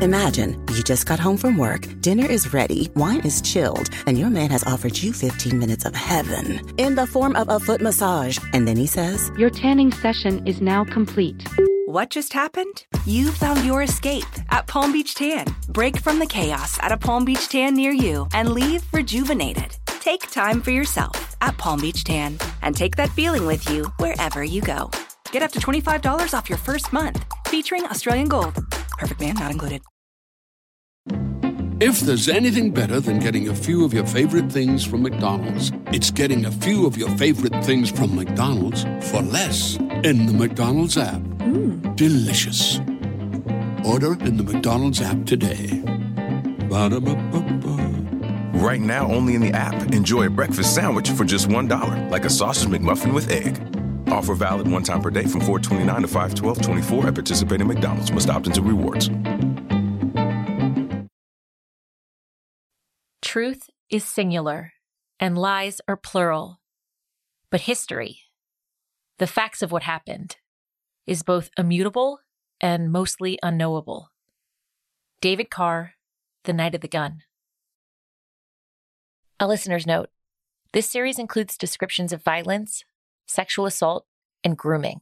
Imagine you just got home from work, dinner is ready, wine is chilled, and your man has offered you 15 minutes of heaven in the form of a foot massage. And then he says, Your tanning session is now complete. What just happened? You found your escape at Palm Beach Tan. Break from the chaos at a Palm Beach Tan near you and leave rejuvenated. Take time for yourself at Palm Beach Tan and take that feeling with you wherever you go. Get up to $25 off your first month featuring Australian Gold. Perfect man not included. If there's anything better than getting a few of your favorite things from McDonald's, it's getting a few of your favorite things from McDonald's for less in the McDonald's app. Hmm. Delicious. Order in the McDonald's app today. Ba-da-ba-ba-ba. Right now, only in the app. Enjoy a breakfast sandwich for just $1, like a sausage McMuffin with egg. Offer valid one time per day from 429 to 51224 at participating McDonald's. Must opt into rewards. Truth is singular and lies are plural. But history, the facts of what happened, is both immutable and mostly unknowable. David Carr, The Night of the Gun. A listener's note this series includes descriptions of violence, sexual assault, and grooming.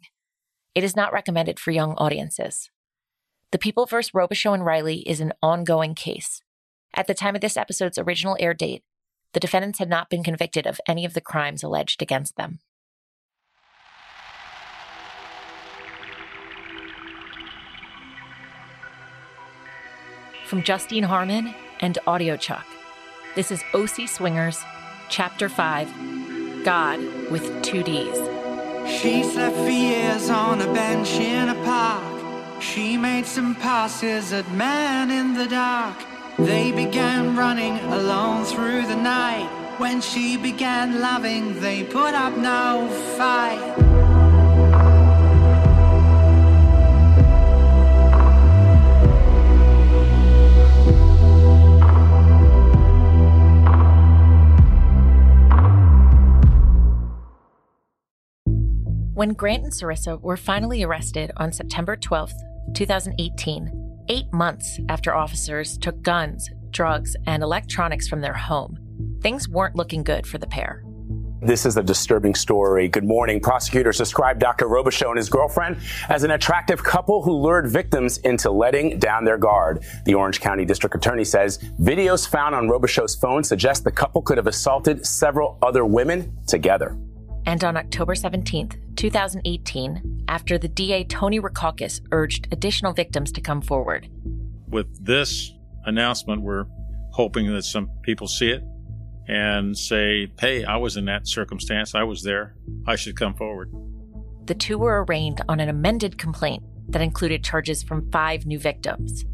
It is not recommended for young audiences. The People vs. Robichaux and Riley is an ongoing case. At the time of this episode's original air date, the defendants had not been convicted of any of the crimes alleged against them. From Justine Harmon and Audiochuck, this is OC Swingers, Chapter 5 God with two D's. She slept for years on a bench in a park. She made some passes at men in the dark. They began running alone through the night. When she began loving, they put up no fight. When Grant and Cerissa were finally arrested on September 12th, 2018, eight months after officers took guns, drugs, and electronics from their home, things weren't looking good for the pair. This is a disturbing story. Good morning. Prosecutors described Dr. Robichaux and his girlfriend as an attractive couple who lured victims into letting down their guard. The Orange County District Attorney says videos found on Robichaux's phone suggest the couple could have assaulted several other women together. And on October 17th, 2018, after the DA Tony Rackauckas urged additional victims to come forward, With this announcement, we're hoping that some people see it and say, hey, I was in that circumstance. I was there. I should come forward. the two were arraigned on an amended complaint that included charges from five new victims.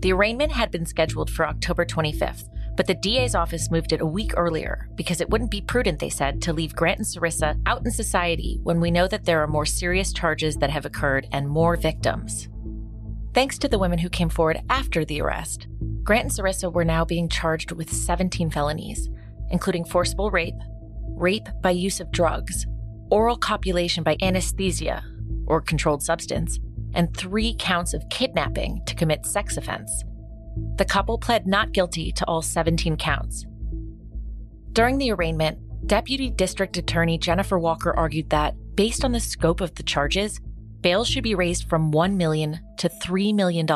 The arraignment had been scheduled for October 25th, but the DA's office moved it a week earlier because it wouldn't be prudent, they said, to leave Grant and Cerissa out in society when we know that there are more serious charges that have occurred and more victims. Thanks to the women who came forward after the arrest, Grant and Cerissa were now being charged with 17 felonies, including forcible rape, rape by use of drugs, oral copulation by anesthesia or controlled substance, and three counts of kidnapping to commit sex offense. The couple pled not guilty to all 17 counts. During the arraignment, Deputy District Attorney Jennifer Walker argued that, based on the scope of the charges, bail should be raised from 1 million to $3 million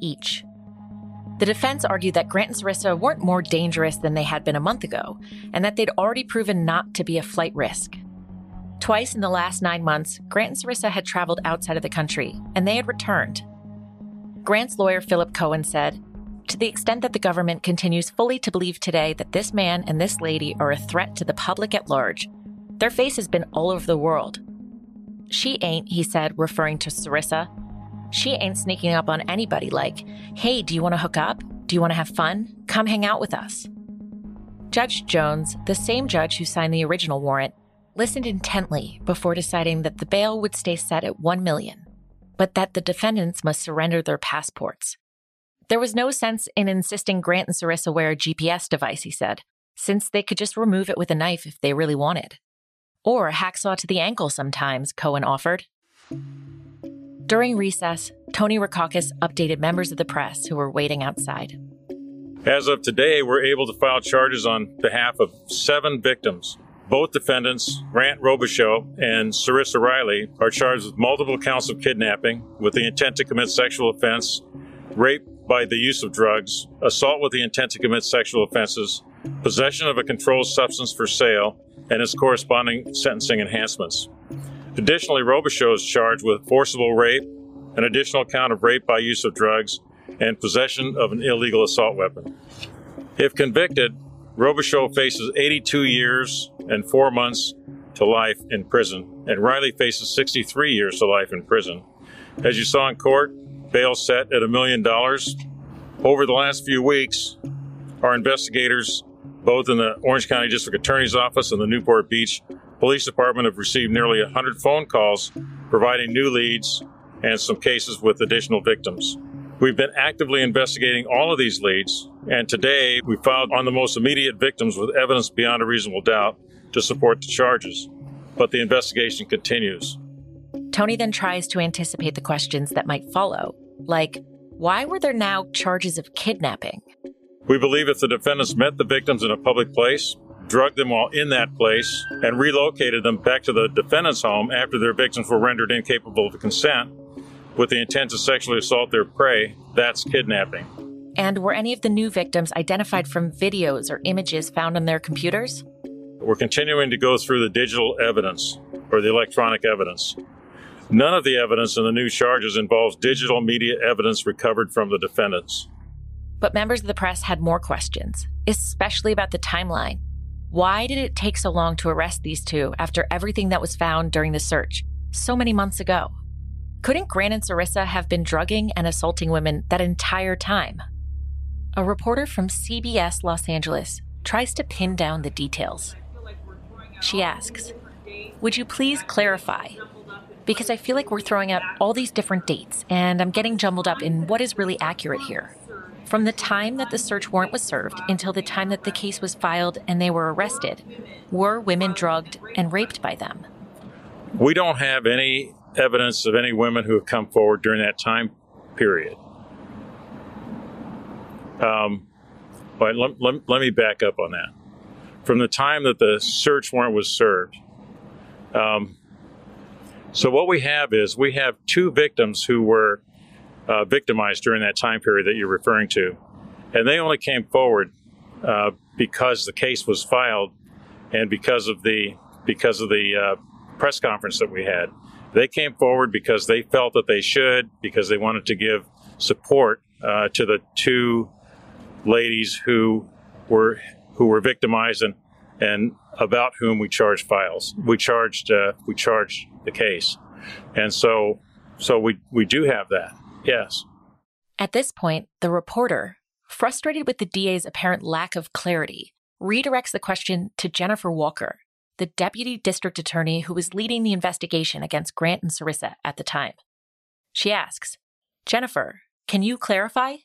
each. The defense argued that Grant and Cerissa weren't more dangerous than they had been a month ago, and that they'd already proven not to be a flight risk. Twice in the last nine months, Grant and Cerissa had traveled outside of the country, and they had returned. Grant's lawyer, Philip Cohen, said, To the extent that the government continues fully to believe today that this man and this lady are a threat to the public at large, their face has been all over the world. She ain't, he said, referring to Cerissa. She ain't sneaking up on anybody like, hey, do you want to hook up? Do you want to have fun? Come hang out with us. Judge Jones, the same judge who signed the original warrant, listened intently before deciding that the bail would stay set at 1 million, but that the defendants must surrender their passports. There was no sense in insisting Grant and Cerissa wear a GPS device, he said, since they could just remove it with a knife if they really wanted. Or a hacksaw to the ankle sometimes, Cohen offered. During recess, Tony Rackauckas updated members of the press who were waiting outside. As of today, we're able to file charges on behalf of seven victims. Both defendants, Grant Robichaux and Cerissa Riley, are charged with multiple counts of kidnapping with the intent to commit sexual offense, rape by the use of drugs, assault with the intent to commit sexual offenses, possession of a controlled substance for sale, and its corresponding sentencing enhancements. Additionally, Robichaux is charged with forcible rape, an additional count of rape by use of drugs, and possession of an illegal assault weapon. If convicted, Robichaux faces 82 years and four months to life in prison, and Riley faces 63 years to life in prison. As you saw in court, bail set at a million dollars. Over the last few weeks, our investigators, both in the Orange County District Attorney's Office and the Newport Beach Police Department, have received nearly 100 phone calls providing new leads and some cases with additional victims. We've been actively investigating all of these leads, and today we filed on the most immediate victims with evidence beyond a reasonable doubt to support the charges. But the investigation continues. Tony then tries to anticipate the questions that might follow, like, why were there now charges of kidnapping? We believe if the defendants met the victims in a public place, drugged them while in that place, and relocated them back to the defendant's home after their victims were rendered incapable of consent, with the intent to sexually assault their prey, that's kidnapping. And were any of the new victims identified from videos or images found on their computers? We're continuing to go through the digital evidence or the electronic evidence. None of the evidence in the new charges involves digital media evidence recovered from the defendants. But members of the press had more questions, especially about the timeline. Why did it take so long to arrest these two after everything that was found during the search so many months ago? Couldn't Grant and Cerissa have been drugging and assaulting women that entire time? A reporter from CBS Los Angeles tries to pin down the details. She asks, Would you please clarify? Because I feel like we're throwing out all these different dates, and I'm getting jumbled up in what is really accurate here. From the time that the search warrant was served until the time that the case was filed and they were arrested, were women drugged and raped by them? We don't have any evidence of any women who have come forward during that time period. Um, but let, let, let, me back up on that. From the time that the search warrant was served, um, so what we have is we have two victims who were uh, victimized during that time period that you're referring to, and they only came forward uh, because the case was filed and because of the because of the uh, press conference that we had. They came forward because they felt that they should, because they wanted to give support uh, to the two ladies who were who were victimized and and about whom we charged files. We charged uh, we charged the case, and so so we we do have that. Yes. At this point, the reporter, frustrated with the DA's apparent lack of clarity, redirects the question to Jennifer Walker, the deputy district attorney who was leading the investigation against Grant and Cerissa at the time. She asks, Jennifer, can you clarify?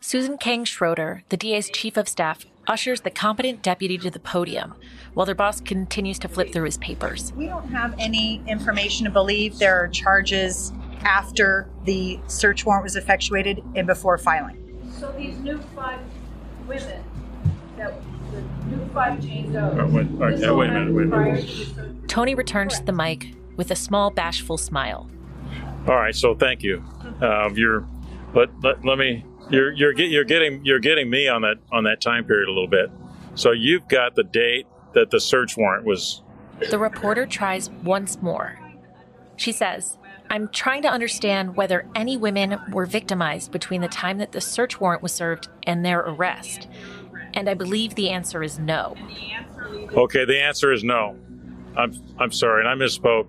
Susan Kang Schroeder, the DA's chief of staff, ushers the competent deputy to the podium while their boss continues to flip through his papers. We don't have any information to believe there are charges after the search warrant was effectuated and before filing. So these new five women that new five Jane Doe. Oh, wait, wait, wait a minute, wait a minute. Tony returns to the mic with a small, bashful smile. All right, so thank you. Um, you're, let, let, let me. You're you're get, you're getting you're getting me on that on that time period a little bit. So you've got the date that the search warrant was. The reporter tries once more. She says, I'm trying to understand whether any women were victimized between the time that the search warrant was served and their arrest. And I believe the answer is no. Okay, the answer is no. I'm I'm sorry, and I misspoke.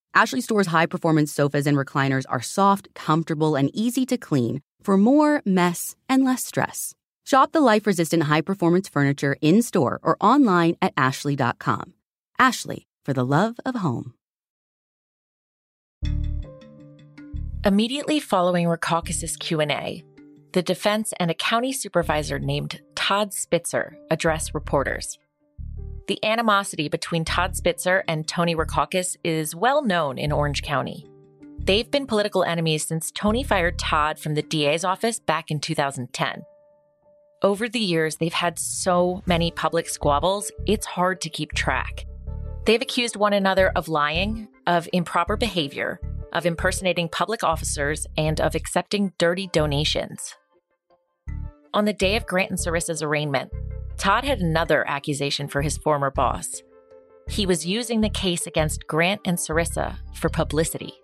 Ashley Store's high performance sofas and recliners are soft, comfortable, and easy to clean for more mess and less stress. Shop the life resistant high performance furniture in store or online at ashley.com. Ashley, for the love of home. Immediately following Rackauckas' Q&A, the defense and a county supervisor named Todd Spitzer address reporters. The animosity between Todd Spitzer and Tony Rackauckas is well known in Orange County. They've been political enemies since Tony fired Todd from the DA's office back in 2010. Over the years, they've had so many public squabbles, it's hard to keep track. They've accused one another of lying, of improper behavior, of impersonating public officers, and of accepting dirty donations. On the day of Grant and Cerissa's arraignment, Todd had another accusation for his former boss. He was using the case against Grant and Cerissa for publicity.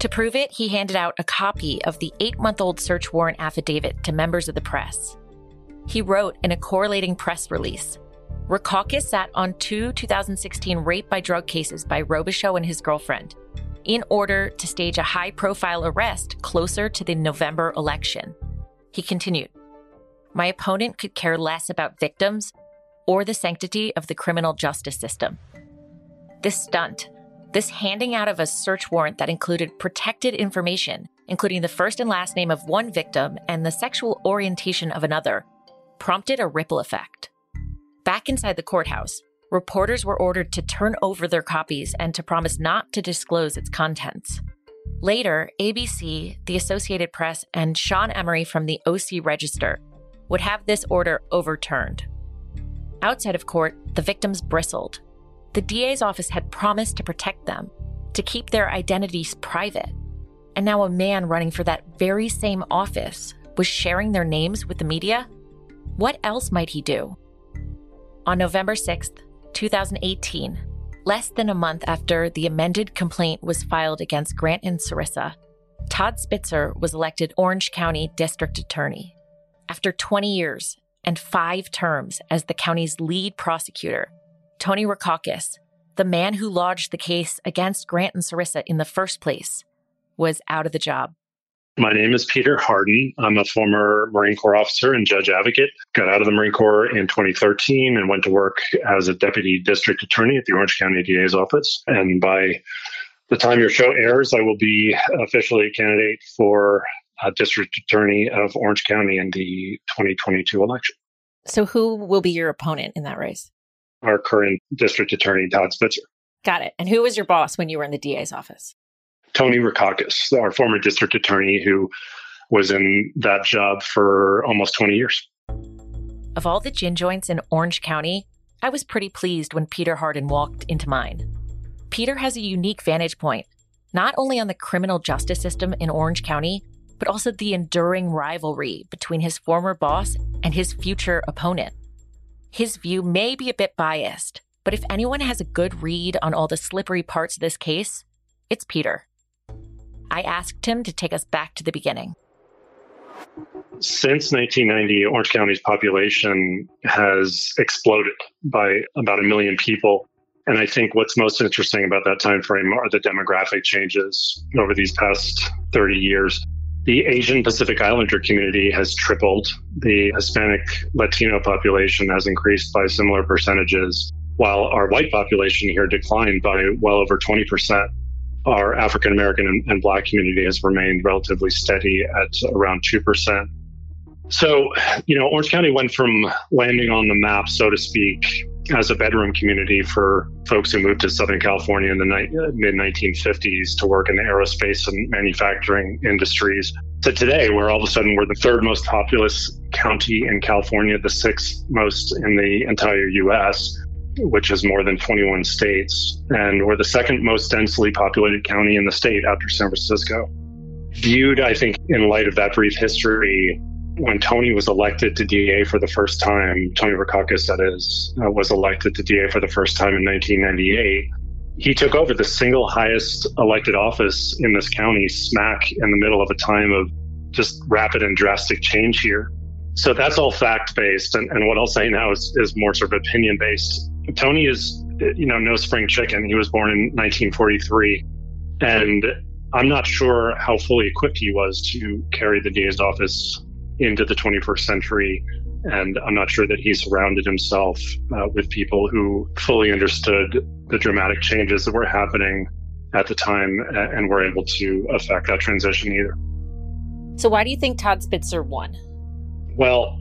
To prove it, he handed out a copy of the eight month old search warrant affidavit to members of the press. He wrote in a correlating press release Rackauckas sat on two 2016 rape by drug cases by Robichaux and his girlfriend in order to stage a high profile arrest closer to the November election. He continued my opponent could care less about victims or the sanctity of the criminal justice system. This stunt, this handing out of a search warrant that included protected information, including the first and last name of one victim and the sexual orientation of another, prompted a ripple effect. Back inside the courthouse, reporters were ordered to turn over their copies and to promise not to disclose its contents. Later, ABC, the Associated Press, and Sean Emery from the OC Register would have this order overturned. Outside of court, the victims bristled. The DA's office had promised to protect them, to keep their identities private. And now a man running for that very same office was sharing their names with the media? What else might he do? On November 6th, 2018, less than a month after the amended complaint was filed against Grant and Cerissa, Todd Spitzer was elected Orange County District Attorney. After 20 years and five terms as the county's lead prosecutor, Tony Rackauckas, the man who lodged the case against Grant and Cerissa in the first place, was out of the job. My name is Peter Hardin. I'm a former Marine Corps officer and judge advocate. Got out of the Marine Corps in 2013 and went to work as a deputy district attorney at the Orange County DA's office. And by the time your show airs, I will be officially a candidate for uh, district attorney of Orange County in the 2022 election. So, who will be your opponent in that race? Our current district attorney, Todd Spitzer. Got it. And who was your boss when you were in the DA's office? Tony Rackauckas, our former district attorney who was in that job for almost 20 years. Of all the gin joints in Orange County, I was pretty pleased when Peter Hardin walked into mine. Peter has a unique vantage point, not only on the criminal justice system in Orange County, but also the enduring rivalry between his former boss and his future opponent. His view may be a bit biased, but if anyone has a good read on all the slippery parts of this case, it's Peter. I asked him to take us back to the beginning. Since 1990, Orange County's population has exploded by about a million people. And I think what's most interesting about that time frame are the demographic changes over these past 30 years. The Asian Pacific Islander community has tripled. The Hispanic Latino population has increased by similar percentages, while our white population here declined by well over 20%. Our African American and, Black community has remained relatively steady at around 2%. So, you know, Orange County went from landing on the map, so to speak, as a bedroom community for folks who moved to Southern California in the ni- mid 1950s to work in the aerospace and manufacturing industries to today, where all of a sudden we're the third most populous county in California, the sixth most in the entire U.S. which is more than 21 states, and we're the second most densely populated county in the state after San Francisco. Viewed, I think, in light of that brief history, when Tony was elected to DA for the first time, Tony Rackauckas, that is, uh, was elected to DA for the first time in 1998. He took over the single highest elected office in this county, smack in the middle of a time of just rapid and drastic change here. So that's all fact based. And, and what I'll say now is, is more sort of opinion based. Tony is, you know, no spring chicken. He was born in 1943. And I'm not sure how fully equipped he was to carry the DA's office into the 21st century. And I'm not sure that he surrounded himself uh, with people who fully understood the dramatic changes that were happening at the time and were able to affect that transition either. So, why do you think Todd Spitzer won? Well,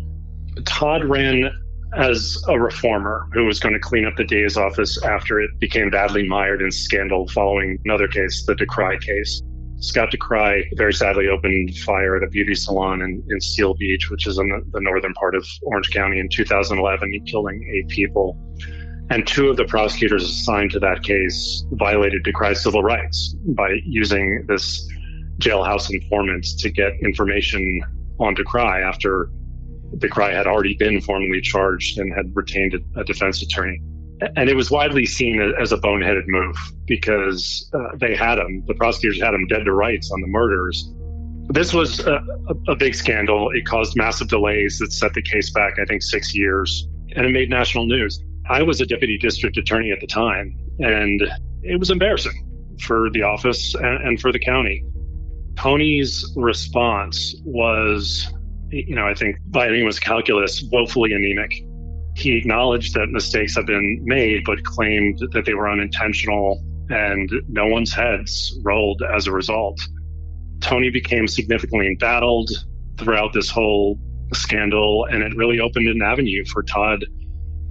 Todd ran as a reformer who was going to clean up the DA's office after it became badly mired in scandal following another case, the Dekraai case. Scott Dekraai very sadly opened fire at a beauty salon in, in Seal Beach, which is in the, the northern part of Orange County in 2011, killing eight people. And two of the prosecutors assigned to that case violated Dekraai's civil rights by using this jailhouse informant to get information on Dekraai after Dekraai had already been formally charged and had retained a defense attorney and it was widely seen as a boneheaded move because uh, they had him, the prosecutors had him dead to rights on the murders. This was a, a, big scandal. It caused massive delays that set the case back, I think, six years, and it made national news. I was a deputy district attorney at the time, and it was embarrassing for the office and, and for the county. Tony's response was, you know, I think by anyone's calculus, woefully anemic he acknowledged that mistakes had been made, but claimed that they were unintentional and no one's heads rolled as a result. Tony became significantly embattled throughout this whole scandal, and it really opened an avenue for Todd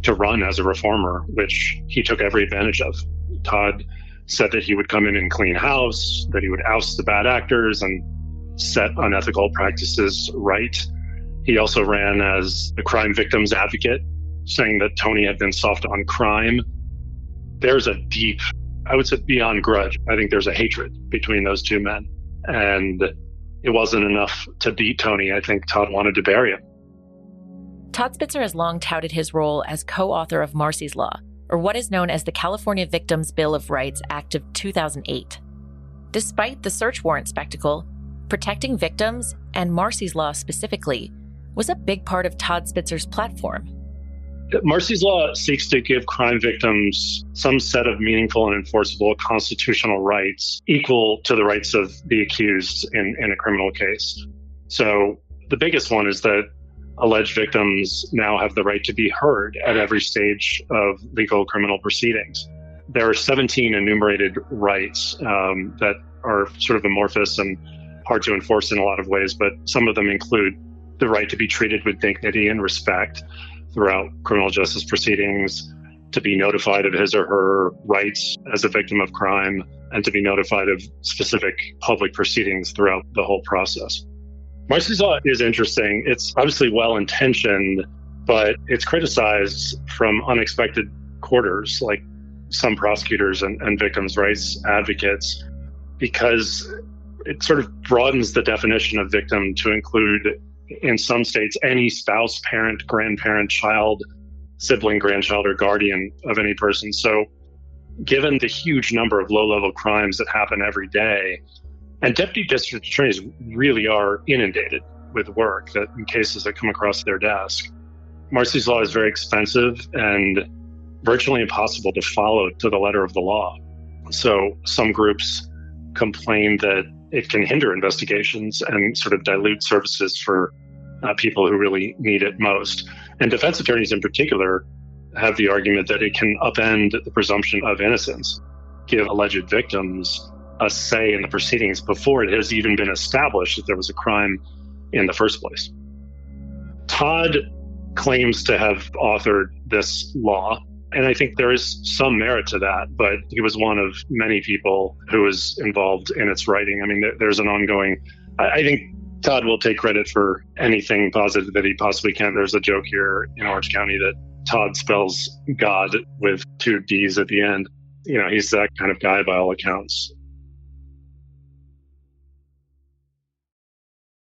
to run as a reformer, which he took every advantage of. Todd said that he would come in and clean house, that he would oust the bad actors and set unethical practices right. He also ran as a crime victims advocate saying that Tony had been soft on crime. There's a deep, I would say beyond grudge. I think there's a hatred between those two men. And it wasn't enough to beat Tony. I think Todd wanted to bury him. Todd Spitzer has long touted his role as co author of Marsy's Law, or what is known as the California Victims Bill of Rights Act of 2008. Despite the search warrant spectacle, protecting victims, and Marsy's Law specifically, was a big part of Todd Spitzer's platform. Marsy's Law seeks to give crime victims some set of meaningful and enforceable constitutional rights equal to the rights of the accused in, in a criminal case. So the biggest one is that alleged victims now have the right to be heard at every stage of legal criminal proceedings. There are 17 enumerated rights um, that are sort of amorphous and hard to enforce in a lot of ways, but some of them include the right to be treated with dignity and respect, throughout criminal justice proceedings, to be notified of his or her rights as a victim of crime, and to be notified of specific public proceedings throughout the whole process. Marsy's Law is interesting. It's obviously well intentioned, but it's criticized from unexpected quarters, like some prosecutors and, and victims' rights advocates, because it sort of broadens the definition of victim to include in some states, any spouse, parent, grandparent, child, sibling, grandchild, or guardian of any person. So, given the huge number of low level crimes that happen every day, and deputy district attorneys really are inundated with work that in cases that come across their desk. Marsy's Law is very expensive and virtually impossible to follow to the letter of the law. So some groups complain that it can hinder investigations and sort of dilute services for uh, people who really need it most. And defense attorneys in particular have the argument that it can upend the presumption of innocence, give alleged victims a say in the proceedings before it has even been established that there was a crime in the first place. Todd claims to have authored this law and I think there is some merit to that, but he was one of many people who was involved in its writing. I mean, there's an ongoing, I think Todd will take credit for anything positive that he possibly can. There's a joke here in Orange County that Todd spells God with two D's at the end. You know, he's that kind of guy by all accounts.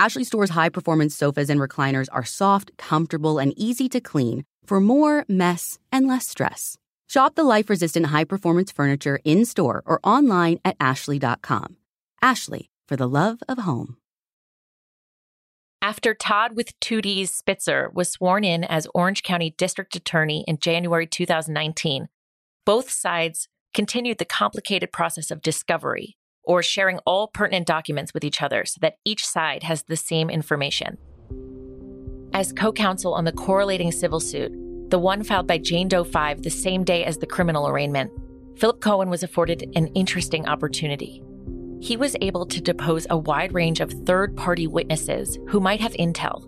Ashley Store's high performance sofas and recliners are soft, comfortable, and easy to clean for more mess and less stress. Shop the life resistant high performance furniture in store or online at ashley.com. Ashley, for the love of home. After Todd with 2D's Spitzer was sworn in as Orange County District Attorney in January 2019, both sides continued the complicated process of discovery, or sharing all pertinent documents with each other so that each side has the same information. As co counsel on the correlating civil suit, the one filed by Jane Doe 5 the same day as the criminal arraignment, Philip Cohen was afforded an interesting opportunity he was able to depose a wide range of third party witnesses who might have intel.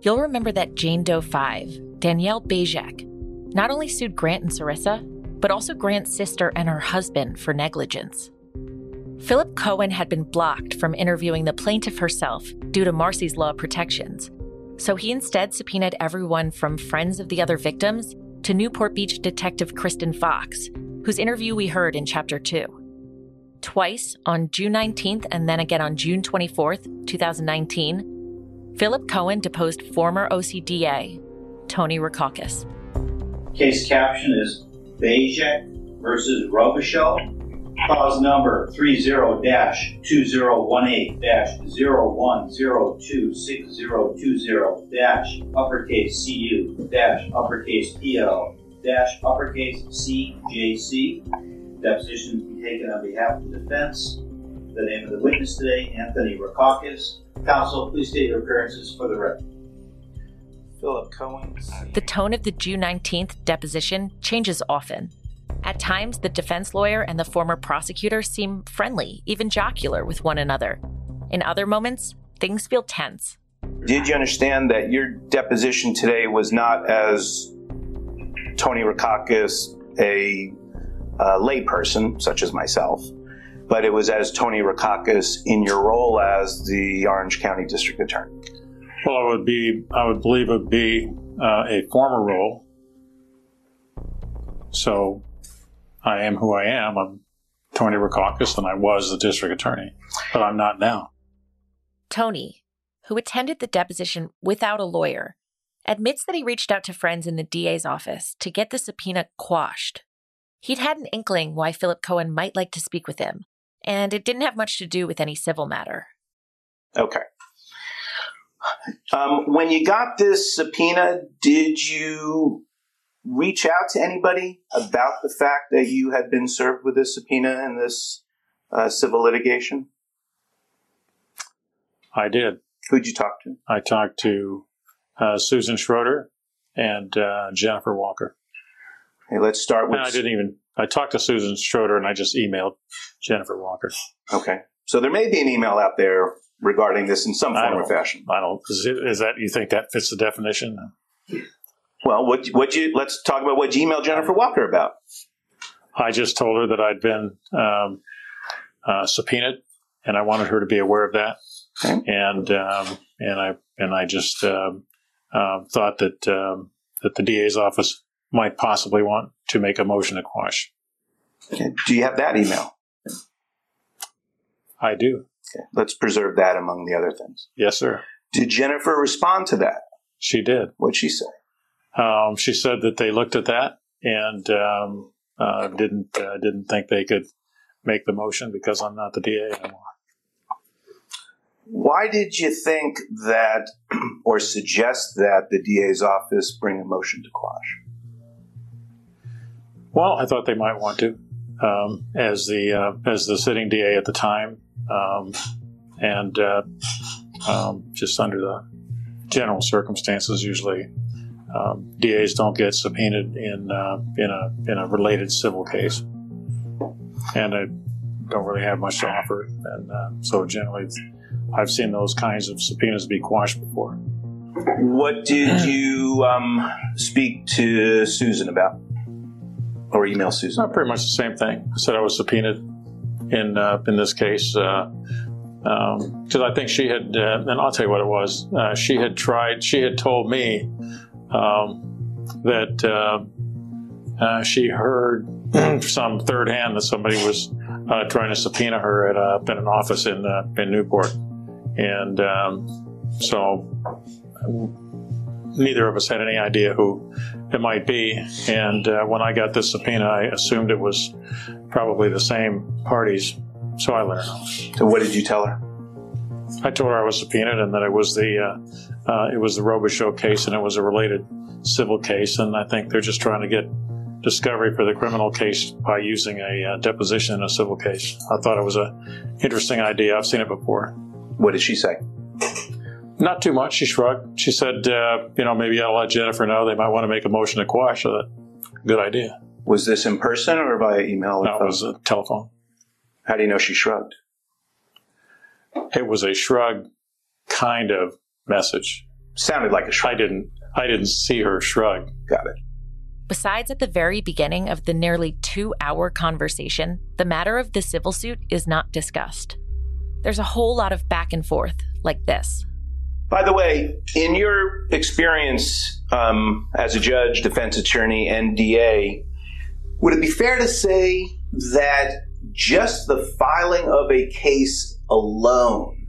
You'll remember that Jane Doe 5, Danielle Bajak, not only sued Grant and Cerissa, but also Grant's sister and her husband for negligence. Philip Cohen had been blocked from interviewing the plaintiff herself due to Marsy's law protections, so he instead subpoenaed everyone from friends of the other victims to Newport Beach detective Kristen Fox, whose interview we heard in Chapter 2 twice on June 19th and then again on June 24th, 2019, Philip Cohen deposed former OCDA Tony Rackauckus. Case caption is Bajak versus Robichaux. Cause number 30-20-01026020 uppercase CU dash uppercase PL dash uppercase CJC Depositions be taken on behalf of the defense. The name of the witness today, Anthony Rackauckas. Counsel, please state your appearances for the record. Philip Cohen. The tone of the June 19th deposition changes often. At times, the defense lawyer and the former prosecutor seem friendly, even jocular with one another. In other moments, things feel tense. Did you understand that your deposition today was not as Tony Rackauckas, a uh, layperson, such as myself, but it was as Tony Rackauckas in your role as the Orange County District Attorney. Well, I would be, I would believe it would be uh, a former role. So I am who I am. I'm Tony Rackauckas, and I was the district attorney, but I'm not now. Tony, who attended the deposition without a lawyer, admits that he reached out to friends in the DA's office to get the subpoena quashed He'd had an inkling why Philip Cohen might like to speak with him, and it didn't have much to do with any civil matter. Okay. Um, when you got this subpoena, did you reach out to anybody about the fact that you had been served with this subpoena in this uh, civil litigation? I did. Who'd you talk to? I talked to uh, Susan Schroeder and uh, Jennifer Walker. Hey, let's start with. I didn't even. I talked to Susan Schroeder and I just emailed Jennifer Walker. Okay, so there may be an email out there regarding this in some form or fashion. I don't. Is, it, is that you think that fits the definition? Well, what what you let's talk about what you emailed Jennifer Walker about. I just told her that I'd been um, uh, subpoenaed, and I wanted her to be aware of that. Okay. And um, and I and I just um, uh, thought that um, that the DA's office might possibly want to make a motion to quash. Okay. Do you have that email? I do. Okay. Let's preserve that among the other things. Yes, sir. Did Jennifer respond to that? She did. What'd she say? Um, she said that they looked at that and um, uh, didn't uh, didn't think they could make the motion because I'm not the DA anymore. Why did you think that or suggest that the DA's office bring a motion to quash? Well, I thought they might want to, um, as the uh, as the sitting DA at the time, um, and uh, um, just under the general circumstances, usually um, DAs don't get subpoenaed in uh, in a in a related civil case, and I don't really have much to offer, and uh, so generally, I've seen those kinds of subpoenas be quashed before. What did you um, speak to Susan about, or email Susan? Not pretty much the same thing. I said I was subpoenaed in uh, in this case because um, I think she had, uh, and I'll tell you what it was. Uh, she had tried. She had told me um, that uh, uh, she heard some third hand that somebody was uh, trying to subpoena her at, a, at an office in in Newport, and um, so neither of us had any idea who it might be. And uh, when I got this subpoena, I assumed it was probably the same parties. So I let her know. So what did you tell her? I told her I was subpoenaed and that it was the uh, uh, it was the Robichaux case and it was a related civil case. And I think they're just trying to get discovery for the criminal case by using a uh, deposition in a civil case. I thought it was a interesting idea. I've seen it before. What did she say? Not too much. She shrugged. She said, uh, "You know, maybe I'll let Jennifer know. They might want to make a motion to quash." So that good idea. Was this in person or via email? No, it was a telephone. How do you know she shrugged? It was a shrug kind of message. Sounded like a shrug. I didn't. I didn't see her shrug. Got it. Besides, at the very beginning of the nearly two hour conversation, the matter of the civil suit is not discussed. There's a whole lot of back and forth, like this. By the way, in your experience um, as a judge, defense attorney, and DA, would it be fair to say that just the filing of a case alone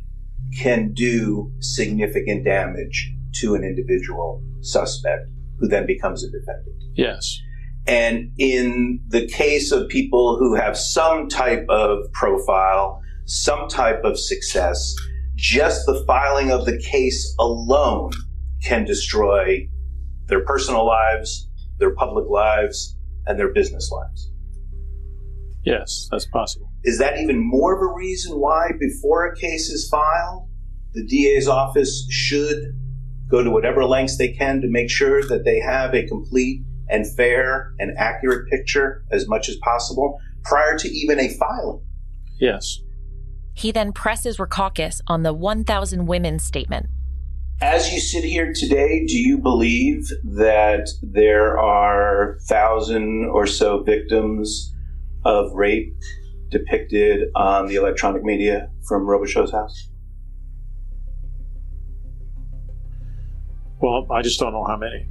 can do significant damage to an individual suspect who then becomes a defendant? Yes. And in the case of people who have some type of profile, some type of success, just the filing of the case alone can destroy their personal lives, their public lives, and their business lives. Yes, that's possible. Is that even more of a reason why, before a case is filed, the DA's office should go to whatever lengths they can to make sure that they have a complete and fair and accurate picture as much as possible prior to even a filing? Yes. He then presses Rackauckas on the 1,000 women statement. As you sit here today, do you believe that there are thousand or so victims of rape depicted on the electronic media from Robichaux's house? Well, I just don't know how many.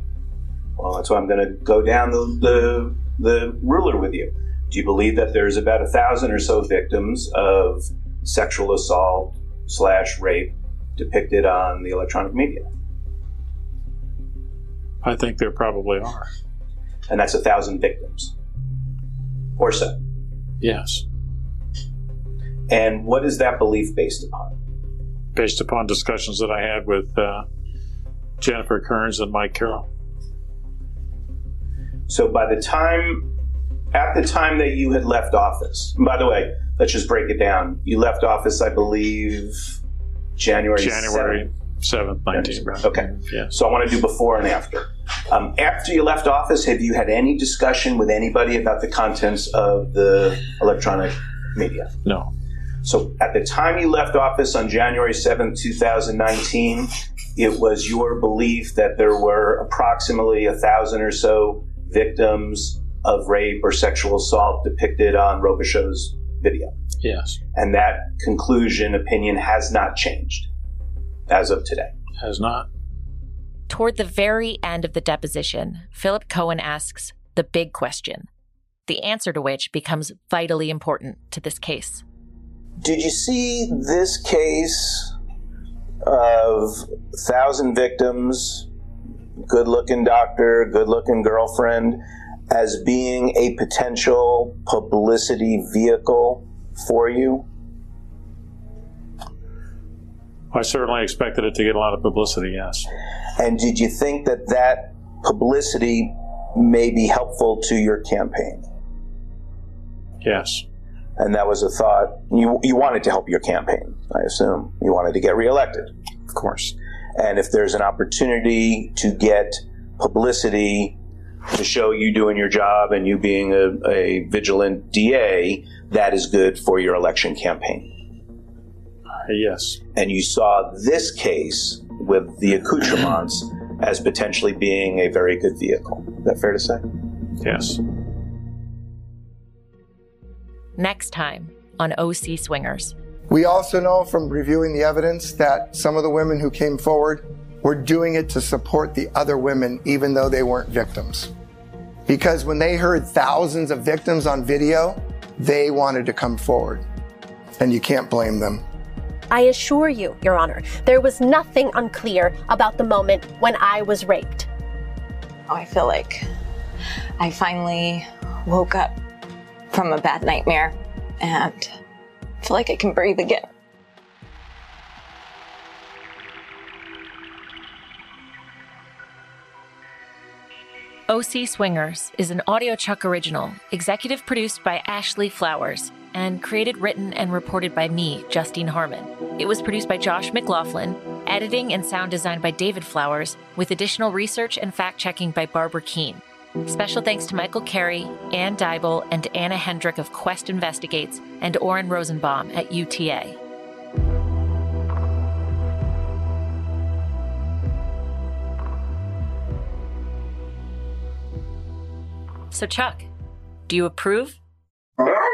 Well, that's why I'm going to go down the, the, the ruler with you. Do you believe that there's about a thousand or so victims of sexual assault slash rape depicted on the electronic media? I think there probably are. And that's a thousand victims or so. Yes. And what is that belief based upon? Based upon discussions that I had with uh, Jennifer Kearns and Mike Carroll. So by the time, at the time that you had left office, by the way, let's just break it down. You left office, I believe, January January 7th, 19. Okay. Yeah. So I want to do before and after. Um, after you left office, have you had any discussion with anybody about the contents of the electronic media? No. So at the time you left office on January 7th, 2019, it was your belief that there were approximately a thousand or so victims of rape or sexual assault depicted on Robichaux's video. Yes. And that conclusion, opinion has not changed as of today. Has not. Toward the very end of the deposition, Philip Cohen asks the big question, the answer to which becomes vitally important to this case. Did you see this case of thousand victims, good looking doctor, good looking girlfriend, as being a potential publicity vehicle for you? I certainly expected it to get a lot of publicity, yes. And did you think that that publicity may be helpful to your campaign? Yes. And that was a thought. You, you wanted to help your campaign, I assume. You wanted to get reelected. Of course. And if there's an opportunity to get publicity to show you doing your job and you being a, a vigilant DA, that is good for your election campaign. Yes. And you saw this case with the accoutrements as potentially being a very good vehicle. Is that fair to say? Yes. Next time on OC Swingers. We also know from reviewing the evidence that some of the women who came forward were doing it to support the other women, even though they weren't victims. Because when they heard thousands of victims on video, they wanted to come forward. And you can't blame them. I assure you, Your Honor, there was nothing unclear about the moment when I was raped. Oh, I feel like I finally woke up from a bad nightmare and feel like I can breathe again. OC Swingers is an Audiochuck original, executive produced by Ashley Flowers, and created, written, and reported by me, Justine Harmon. It was produced by Josh McLaughlin, editing and sound design by David Flowers, with additional research and fact checking by Barbara Keene. Special thanks to Michael Carey, Ann Dybel, and Anna Hendrick of Quest Investigates, and Oren Rosenbaum at UTA. So, Chuck, do you approve?